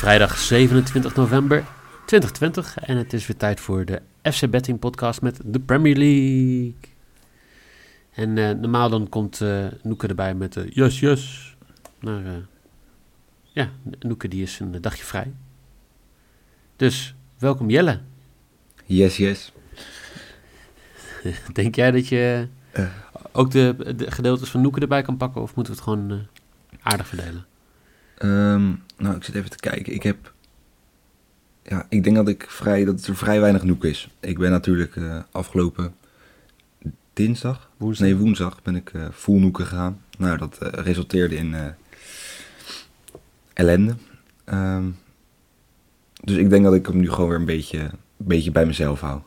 vrijdag 27 november 2020 en het is weer tijd voor de FC Betting podcast met de Premier League. En eh, normaal dan komt eh Noeke erbij met de yes yes. Maar eh, ja, Noeke die is een dagje vrij. Dus welkom Jelle. Yes, yes. Denk jij dat je ook de, de gedeeltes van Noeke erbij kan pakken of moeten we het gewoon aardig verdelen? Ehm, nou, ik zit even te kijken. Ik heb... Ja, ik denk dat, ik vrij, dat er vrij weinig noek is. Ik ben natuurlijk eh, afgelopen dinsdag, Woensdag? nee woensdag, ben ik eh full noeken gegaan. Nou, dat eh, resulteerde in ellende. Ehm, dus ik denk dat ik hem nu gewoon weer een beetje, een beetje bij mezelf hou.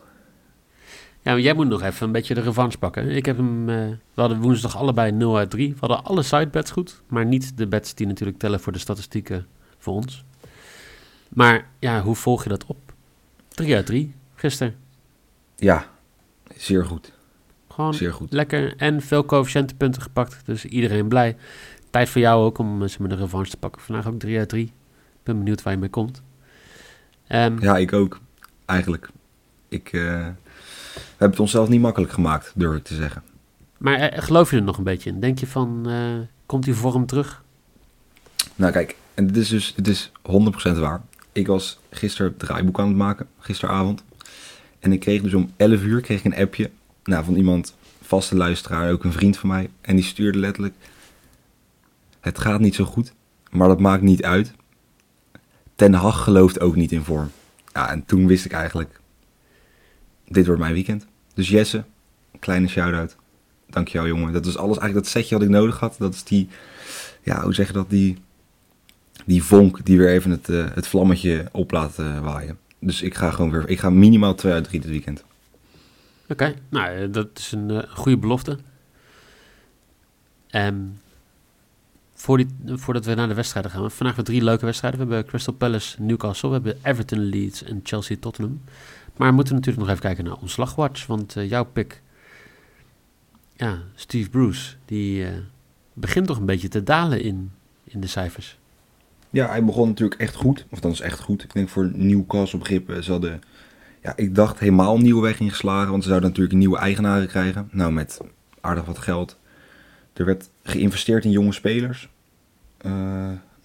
Ja, jij moet nog even een beetje de revanche pakken. Ik heb hem, eh, we hadden woensdag allebei 0 uit 3. We hadden alle sidebets goed, maar niet de bets die natuurlijk tellen voor de statistieken voor ons. Maar ja, hoe volg je dat op? 3 uit 3 gisteren. Ja, zeer goed. Gewoon Zeer goed. lekker en veel coëfficiëntenpunten gepakt. Dus iedereen blij. Tijd voor jou ook om eh, ze met de revanche te pakken. Vandaag ook 3 uit 3. Ik ben benieuwd waar je mee komt. Ehm, Ja, ik ook. Eigenlijk. Ik, eh, hebben het onszelf niet makkelijk gemaakt, durf ik te zeggen. Maar eh, geloof je er nog een beetje in? Denk je van, eh, komt die vorm terug? Nou kijk, en dit is dus het is 100% waar. Ik was gisteren het draaiboek aan het maken, gisteravond. En ik kreeg dus om 11 uur kreeg ik een appje nou, van iemand, vaste luisteraar, ook een vriend van mij. En die stuurde letterlijk, het gaat niet zo goed, maar dat maakt niet uit. Ten Hag gelooft ook niet in vorm. Ja, en toen wist ik eigenlijk, dit wordt mijn weekend. Dus Jesse, kleine shout-out. Dankjewel jongen. Dat is alles, eigenlijk dat setje wat ik nodig had. Dat is die, ja, hoe zeg je dat, die die vonk die weer even het, eh, het vlammetje op laat eh, waaien. Dus ik ga gewoon weer, ik ga minimaal 2 uit 3 dit weekend. Oké, nou, eh, dat is een goede belofte. Ehm, voor die, voordat we naar de wedstrijden gaan. we Vandaag weer drie leuke wedstrijden. We hebben Crystal Palace, Newcastle. We hebben Everton, Leeds en Chelsea, Tottenham. Maar we moeten natuurlijk nog even kijken naar omslagwatch. Want eh, jouw pick, ja, Steve Bruce, die eh, begint toch een beetje te dalen in, in de cijfers. Ja, hij begon natuurlijk echt goed. Of dat is echt goed. Ik denk voor Newcastle begrippen, ze hadden, ja, ik dacht helemaal een nieuwe weg ingeslagen. Want ze zouden natuurlijk nieuwe eigenaren krijgen. Nou, met aardig wat geld. Er werd geïnvesteerd in jonge spelers. Eh,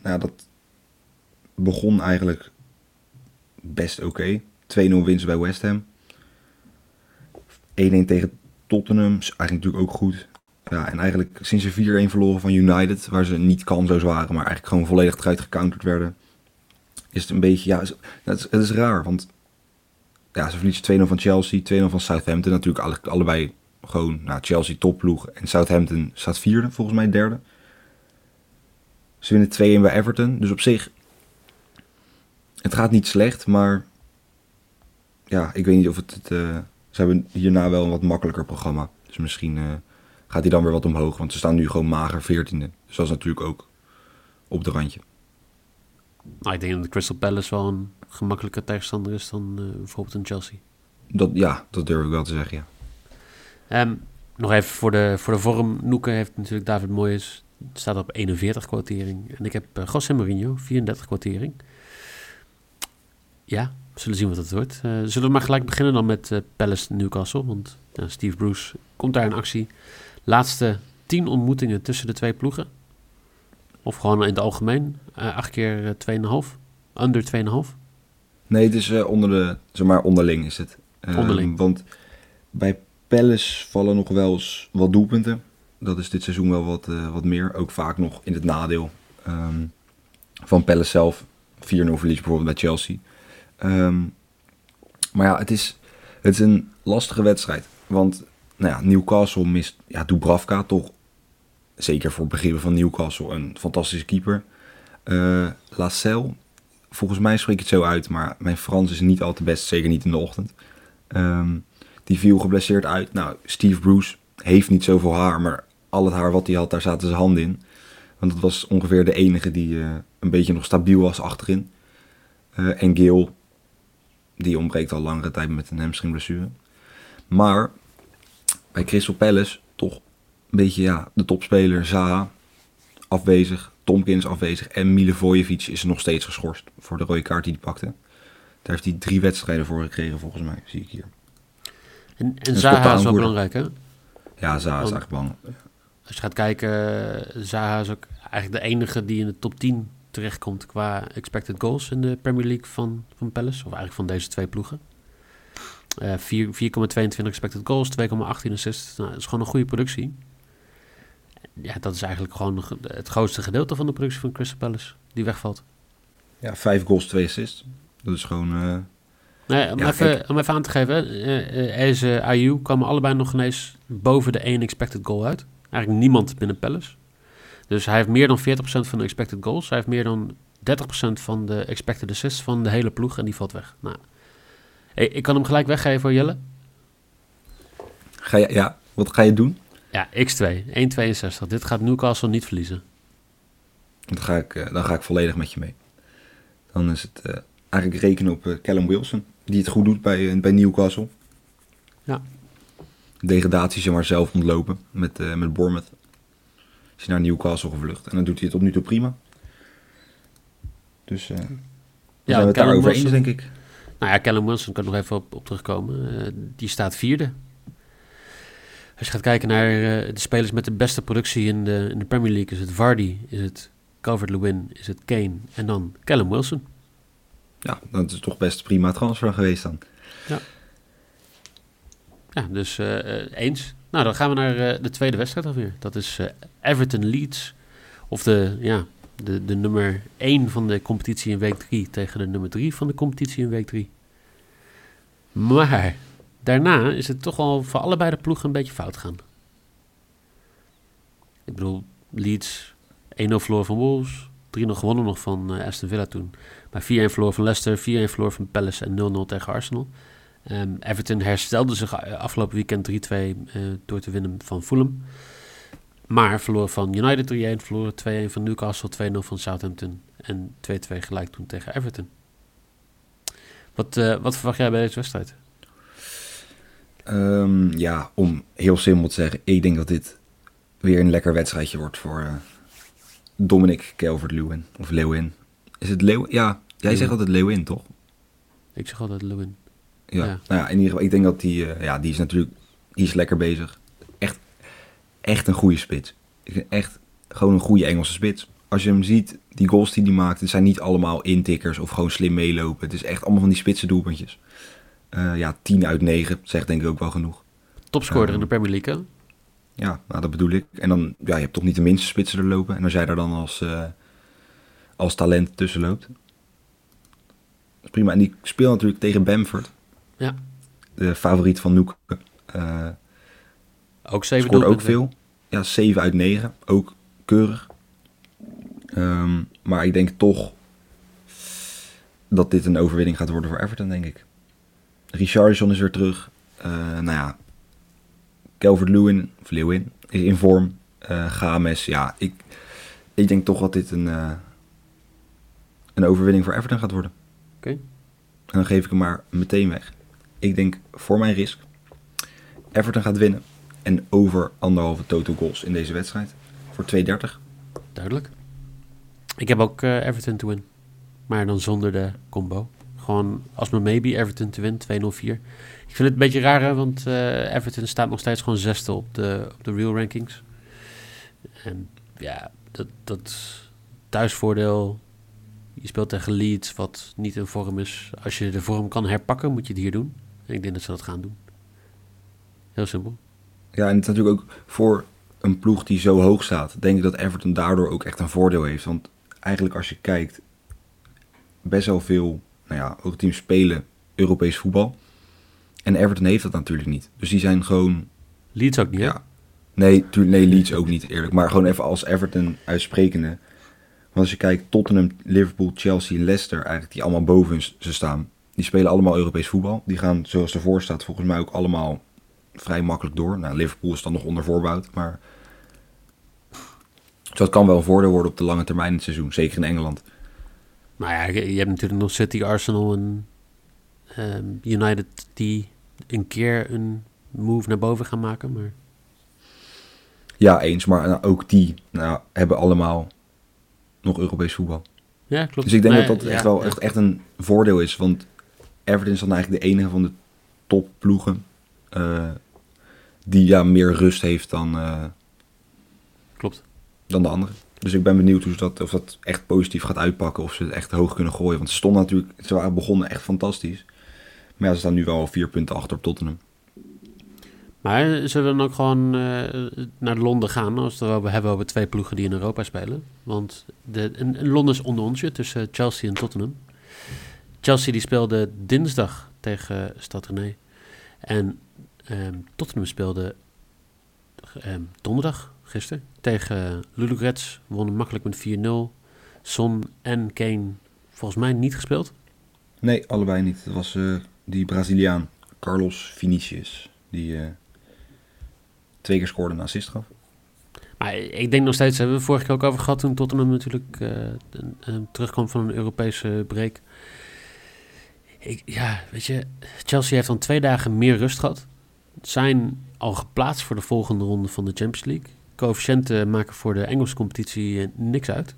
nou, dat begon eigenlijk best oké. 2-0 winst bij West Ham. 1-1 tegen Tottenham is eigenlijk natuurlijk ook goed. Ja, en eigenlijk sinds ze 4-1 verloren van United, waar ze niet kansloos waren, maar eigenlijk gewoon volledig eruit gecounterd werden, is het een beetje, ja, het is, het is raar, want ja, ze verliezen 2-0 van Chelsea, 2-0 van Southampton, natuurlijk alle, allebei gewoon, nou, Chelsea topploeg en Southampton staat vierde, volgens mij derde. Ze winnen 2-1 bij Everton, dus op zich, het gaat niet slecht, maar ja, ik weet niet of het, het eh, ze hebben hierna wel een wat makkelijker programma, dus misschien... eh, gaat hij dan weer wat omhoog. Want ze staan nu gewoon mager 14e. Dus dat is natuurlijk ook op de randje. Nou, ik denk dat de Crystal Palace wel een gemakkelijker tegenstander is dan eh, bijvoorbeeld een Chelsea. Dat, ja, dat durf ik wel te zeggen, ja. Ehm, nog even voor de, voor de vorm. Noeke heeft natuurlijk David Moyes. Staat op 41 quotering. En ik heb uh, José Mourinho, 34 quotering. Ja, we zullen zien wat het wordt. Eh, zullen we maar gelijk beginnen dan met eh, Palace Newcastle. Want Steve Bruce komt daar in actie. Laatste 10 ontmoetingen tussen de twee ploegen. Of gewoon in het algemeen. Eh, acht keer eh, 2,5. Under 2,5. Nee, het is onder de, zeg maar, onderling is het. Eh, Onderling. Want bij Palace vallen nog wel eens wat doelpunten. Dat is dit seizoen wel wat, wat meer. Ook vaak nog in het nadeel ehm, van Palace zelf. 4-0 verlies bijvoorbeeld bij Chelsea. Ehm, maar ja, het is, het is een lastige wedstrijd. Want nou ja, Newcastle mist ja, Dubravka toch. Zeker voor begrippen van Newcastle een fantastische keeper. Eh Lascelles, volgens mij spreek ik het zo uit, maar mijn Frans is niet al te best, zeker niet in de ochtend. Ehm, die viel geblesseerd uit. Nou, Steve Bruce heeft niet zoveel haar, maar al het haar wat hij had, daar zaten zijn handen in. Want dat was ongeveer de enige die eh, een beetje nog stabiel was achterin. Eh, en Gil, die ontbreekt al langere tijd met een hamstringblessure. Maar bij Crystal Palace toch een beetje ja, de topspeler Zaha afwezig. Tompkins afwezig en Milivojevic is nog steeds geschorst voor de rode kaart die hij pakte. Daar heeft hij drie wedstrijden voor gekregen, volgens mij, zie ik hier. En, en Zaha is wel moeilijk. belangrijk, hè? Ja, Zaha is eigenlijk bang. Als je gaat kijken, Zaha is ook eigenlijk de enige die in de top 10 terechtkomt qua expected goals in de Premier League van, van Palace. Of eigenlijk van deze twee ploegen. Eh, vier- 4,22 expected goals, 2,18 assists. Nou, dat is gewoon een goede productie. Ja, dat is eigenlijk gewoon het grootste gedeelte van de productie van Crystal Palace die wegvalt. Ja, vijf goals, twee assists. Dat is gewoon... eh, Nee, om, Ja, even, om even aan te geven, eh eh, Eze Ayew kwamen allebei nog ineens boven de 1 expected goal uit. Eigenlijk niemand binnen Palace. Dus hij heeft meer dan 40% van de expected goals. Hij heeft meer dan 30% van de expected assists van de hele ploeg en die valt weg. Nou, hey, ik kan hem gelijk weggeven voor Jelle. ga je, ja, wat ga je doen? Ja, x2, 1,62. Dit gaat Newcastle niet verliezen. Dan ga ik, eh, dan ga ik volledig met je mee. Dan is het eh, eigenlijk rekenen op eh, Callum Wilson. Die het goed doet bij, bij Newcastle. Ja. Degradatie zeg maar zelf ontlopen met, eh met Bournemouth. Is hij naar Newcastle gevlucht. En dan doet hij het tot nu toe prima. Dus eh dan zijn we daarover eens, denk ik. Nou ja, Callum Wilson kan nog even op, op terugkomen. Eh, die staat vierde. Als je gaat kijken naar eh, de spelers met de beste productie in de, in de Premier League, is het Vardy, is het Calvert-Lewin, is het Kane en dan Callum Wilson. Ja, dat is toch best prima transfer geweest dan. Ja, dus eh, eh, eens. Nou, dan gaan we naar eh, de tweede wedstrijd alweer. Dat is eh, Everton Leeds. Of de, ja, de, de nummer 1 van de competitie in week 3 tegen de nummer 3 van de competitie in week 3. Maar daarna is het toch wel voor allebei de ploegen een beetje fout gaan. Ik bedoel, Leeds 1-0 verloren van Wolves. 3-0 gewonnen nog van eh, Aston Villa toen. Maar 4-1 verloren van Leicester, 4-1 verloren van Palace en 0-0 tegen Arsenal. Ehm, Everton herstelde zich a- afgelopen weekend 3-2 eh, door te winnen van Fulham. Maar verloor van United 3-1, verloren 2-1 van Newcastle, 2-0 van Southampton en 2-2 gelijk toen tegen Everton. Wat, eh, wat verwacht jij bij deze wedstrijd? Ehm, ja, om heel simpel te zeggen. Ik denk dat dit weer een lekker wedstrijdje wordt voor eh, Dominic Calvert-Lewin. Of Lewin. Is het Leeuwin? Ja, jij zegt altijd Lewin, toch? Ik zeg altijd Lewin. Ja. Ja. Nou ja, in ieder geval, ik denk dat die, eh, ja, die is natuurlijk, die is lekker bezig. Echt, echt een goede spits. Echt gewoon een goede Engelse spits. Als je hem ziet, die goals die hij maakt, het zijn niet allemaal intikkers of gewoon slim meelopen. Het is echt allemaal van die spitse doelpuntjes. Eh, ja, 10 uit 9 zegt denk ik ook wel genoeg. Topscorer Ehm, in de Premier League, hè? Ja, nou, dat bedoel ik. En dan, ja, je hebt toch niet de minste spitsen er lopen. En als jij daar dan als, eh, als talent tussen loopt. Dat is prima. En die speelt natuurlijk tegen Bamford. Ja. De favoriet van Noek. Eh Ook 7 scoort ook veel. Ja, 7 uit 9. Ook keurig. Ehm, maar ik denk toch dat dit een overwinning gaat worden voor Everton, denk ik. Richarlison is weer terug. Eh, nou ja, Calvert-Lewin, of Lewin, is in vorm. Eh Games, ja, ik, ik denk toch dat dit een, een overwinning voor Everton gaat worden. Oké. En dan geef ik hem maar meteen weg. Ik denk voor mijn risk, Everton gaat winnen. En over anderhalve total goals in deze wedstrijd. Voor 2,30. Duidelijk. Ik heb ook eh, Everton to win. Maar dan zonder de combo. Gewoon als mijn maybe Everton te win, 2-0-4. Ik vind het een beetje raar, hè, want eh, Everton staat nog steeds gewoon zesde op de, op de real rankings. En ja, dat, dat thuisvoordeel. Je speelt tegen Leeds, wat niet in vorm is. Als je de vorm kan herpakken, moet je het hier doen. Ik denk dat ze dat gaan doen. Heel simpel. Ja, en het is natuurlijk ook voor een ploeg die zo hoog staat, denk ik dat Everton daardoor ook echt een voordeel heeft. Want eigenlijk als je kijkt, best wel veel nou ja, ook teams spelen Europees voetbal. En Everton heeft dat natuurlijk niet. Dus die zijn gewoon, Leeds ook niet, hè? ja, nee, nee, Leeds ook niet eerlijk. Maar gewoon even als Everton uitsprekende. Want als je kijkt, Tottenham, Liverpool, Chelsea Leicester, eigenlijk die allemaal boven ze staan. Die spelen allemaal Europees voetbal. Die gaan, zoals ervoor staat, volgens mij ook allemaal vrij makkelijk door. Nou, Liverpool is dan nog onder voorbouwd, maar... Dus dat kan wel een voordeel worden op de lange termijn in het seizoen, zeker in Engeland. Nou ja, je hebt natuurlijk nog City, Arsenal en ehm, United die een keer een move naar boven gaan maken. Maar Ja, eens, maar nou, ook die nou, hebben allemaal nog Europees voetbal. Ja, klopt. Dus ik denk Nee, dat dat ja, echt wel echt, echt een voordeel is. Want Everton is dan eigenlijk de enige van de topploegen eh, die ja, meer rust heeft dan, eh, Klopt. dan de andere. Dus ik ben benieuwd hoe ze dat, of dat echt positief gaat uitpakken. Of ze het echt hoog kunnen gooien. Want ze stonden natuurlijk, ze waren begonnen echt fantastisch. Maar ja, ze staan nu wel vier punten achter op Tottenham. Maar zullen we dan ook gewoon eh, naar Londen gaan als we het hebben over twee ploegen die in Europa spelen? Want de, en, en Londen is onder onsje tussen Chelsea en Tottenham. Chelsea die speelde dinsdag tegen Stad René. En ehm, Tottenham speelde ehm, donderdag, gisteren, tegen Ludogorets. Wonnen makkelijk met 4-0. Son en Kane volgens mij niet gespeeld. Nee, allebei niet. Dat was eh, die Braziliaan, Carlos Vinicius. Die eh, twee keer scoorde en assist gaf. Maar ik denk nog steeds, hebben we het vorige keer ook over gehad toen Tottenham natuurlijk eh, een- terugkwam van een Europese break. Ja, weet je, Chelsea heeft dan twee dagen meer rust gehad. Zijn al geplaatst voor de volgende ronde van de Champions League. Coëfficiënten maken voor de Engelse competitie eh, niks uit.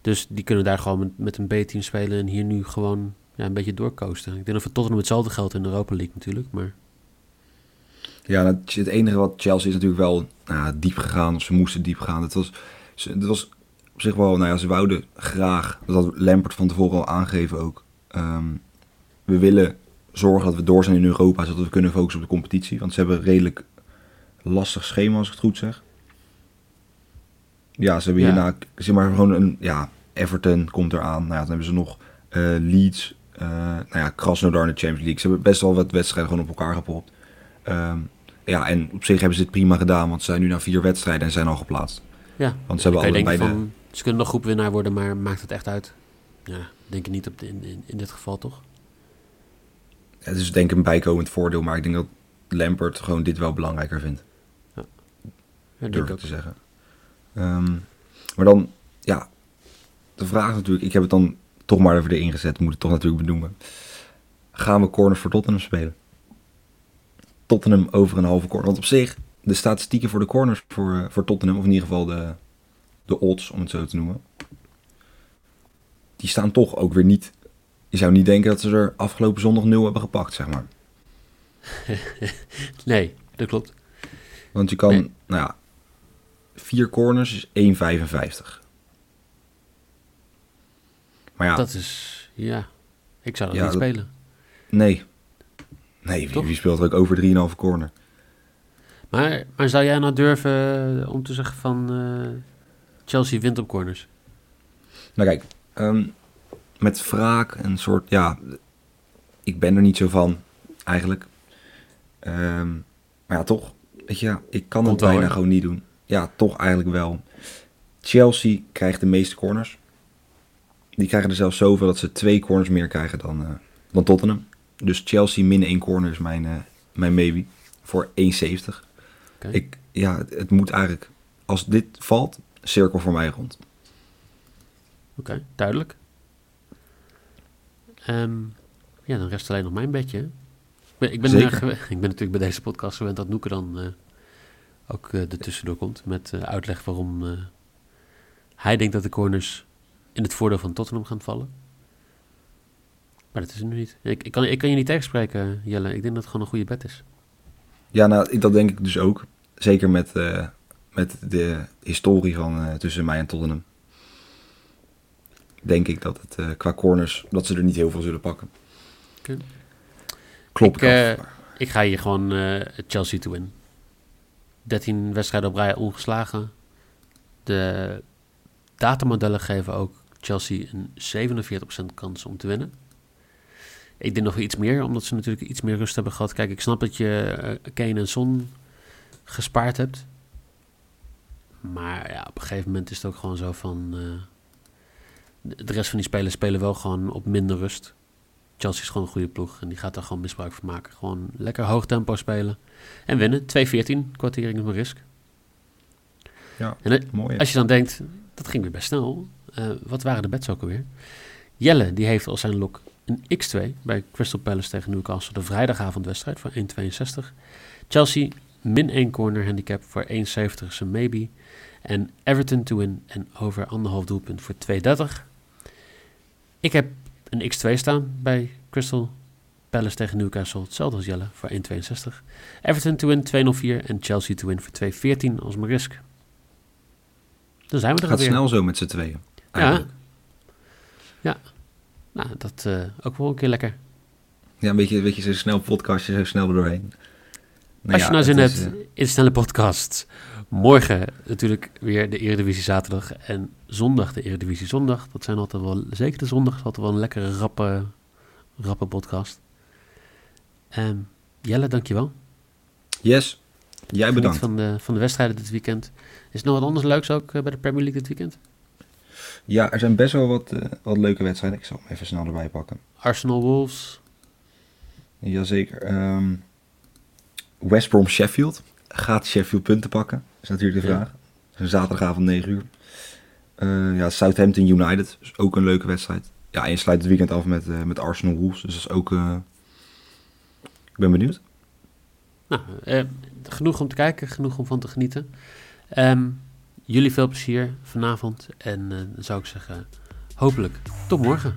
Dus die kunnen daar gewoon met, een B-team spelen en hier nu gewoon ja, een beetje doorcoasten. Ik denk dat voor Tottenham hetzelfde geldt in de Europa League natuurlijk, maar... Ja, het enige wat Chelsea is natuurlijk wel nou, diep gegaan. Of ze moesten diep gaan. Het was, het was op zich wel, nou ja, ze wouden graag. Dat had Lampert van tevoren al aangegeven ook. Ehm, we willen zorgen dat we door zijn in Europa, zodat we kunnen focussen op de competitie. Want ze hebben een redelijk lastig schema, als ik het goed zeg. Ja, ze hebben Ja. hierna, zeg maar, gewoon een, ja, Everton komt eraan. Nou ja, dan hebben ze nog eh, Leeds, eh nou ja, Krasnodar in de Champions League. Ze hebben best wel wat wedstrijden gewoon op elkaar gepropt. Ehm, ja, en op zich hebben ze het prima gedaan, want ze zijn nu na vier wedstrijden en zijn al geplaatst. Ja, Want ze hebben allebei de... van, ze kunnen nog groepwinnaar worden, maar maakt het echt uit? Ja, denk ik niet op de, in, in, in dit geval, toch? Het is denk ik een bijkomend voordeel, maar ik denk dat Lampert gewoon dit wel belangrijker vindt, Ja, durf ik te zeggen. Ehm, maar dan, ja, de vraag is natuurlijk, ik heb het dan toch maar even erin gezet, moet het toch natuurlijk benoemen. Gaan we corners voor Tottenham spelen? Tottenham over een halve corner. Want op zich, de statistieken voor de corners voor, eh, voor Tottenham, of in ieder geval de, de odds, om het zo te noemen, die staan toch ook weer niet. Je zou niet denken dat ze er afgelopen zondag nul hebben gepakt, zeg maar. Nee, dat klopt. Want je kan, Nee. nou ja, vier corners is 1,55. Maar ja, Dat is, ja, ik zou dat Ja, niet dat- spelen. nee. Nee, wie, wie speelt er ook over 3,5 corner? Maar, maar zou jij nou durven eh, om te zeggen van eh, Chelsea wint op corners? Nou kijk, ehm, met wraak een soort, ja, ik ben er niet zo van, eigenlijk. Ehm, maar ja, toch, weet je, ja, ik kan het bijna gewoon niet doen. Ja, toch eigenlijk wel. Chelsea krijgt de meeste corners. Die krijgen er zelfs zoveel dat ze twee corners meer krijgen dan, eh, dan Tottenham. Dus Chelsea min één corner is mijn, eh, mijn maybe voor 1,70. Oké. Ik, ja, het, het moet eigenlijk, als dit valt, cirkel voor mij rond. Oké, duidelijk. Ehm, ja, dan rest alleen nog mijn bedje. Ik ben, ik, ben, Zeker. eh, gewe- ik ben natuurlijk bij deze podcast gewend dat Noeke dan eh, ook eh er tussendoor komt met eh, uitleg waarom eh, hij denkt dat de corners in het voordeel van Tottenham gaan vallen. Maar dat is het nu niet. Ik, ik, kan, ik kan je niet tegenspreken, Jelle. Ik denk dat het gewoon een goede bet is. Ja, nou, dat denk ik dus ook. Zeker met, eh, met de historie van eh, tussen mij en Tottenham. Denk ik dat het eh, qua corners, dat ze er niet heel veel zullen pakken. Klopt. Ik, eh, Ik ga hier gewoon eh, Chelsea to win. 13 wedstrijden op rij ongeslagen. De datamodellen geven ook Chelsea een 47% kans om te winnen. Ik denk nog iets meer, omdat ze natuurlijk iets meer rust hebben gehad. Kijk, ik snap dat je Kane en Son gespaard hebt. Maar ja, op een gegeven moment is het ook gewoon zo van... de rest van die spelers spelen wel gewoon op minder rust. Chelsea is gewoon een goede ploeg en die gaat daar gewoon misbruik van maken. Gewoon lekker hoog tempo spelen en winnen. 2-14, kwartering mijn risk. Ja, En eh, mooi. als je dan denkt, dat ging weer best snel. Eh, wat waren de bets ook alweer? Jelle, die heeft als zijn lok een x2 bij Crystal Palace tegen Newcastle. De vrijdagavondwedstrijd voor 1,62. Chelsea min 1 corner handicap voor 1,70 is een maybe. En Everton to win en over anderhalf doelpunt voor 2,30. Ik heb een x2 staan bij Crystal Palace tegen Newcastle. Hetzelfde als Jelle voor 1,62. Everton to win 2,04 en Chelsea to win voor 2,14 als mijn risk. Dan zijn we er Gaat alweer. snel zo met z'n tweeën. Ja. eigenlijk. Ja. Nou, dat eh, ook wel een keer lekker. Ja, een beetje, een beetje zo snel podcastje, zo snel er doorheen. Nou Als ja, je nou zin hebt eh, in de snelle podcast. Morgen natuurlijk weer de Eredivisie zaterdag en zondag de Eredivisie zondag. Dat zijn altijd wel, zeker de zondag, is altijd wel een lekkere rappe, rappe podcast. En Jelle, dankjewel. yes, jij Geniet bedankt. van de, van de wedstrijden dit weekend. Is er nog wat anders leuks ook eh, bij de Premier League dit weekend? Ja, er zijn best wel wat, eh, wat leuke wedstrijden. Ik zal hem even snel erbij pakken. Arsenal Wolves. Jazeker. Ehm West Brom Sheffield. Gaat Sheffield punten pakken? Is natuurlijk de Ja. vraag. Een zaterdagavond 9 uur. Eh, ja, Southampton United. Is ook een leuke wedstrijd. Ja, en je sluit het weekend af met, eh, met Arsenal Wolves. Dus dat is ook... eh, Ik ben benieuwd. Nou, eh, genoeg om te kijken, genoeg om van te genieten. Ehm, jullie veel plezier vanavond. En dan zou ik zeggen, hopelijk tot morgen.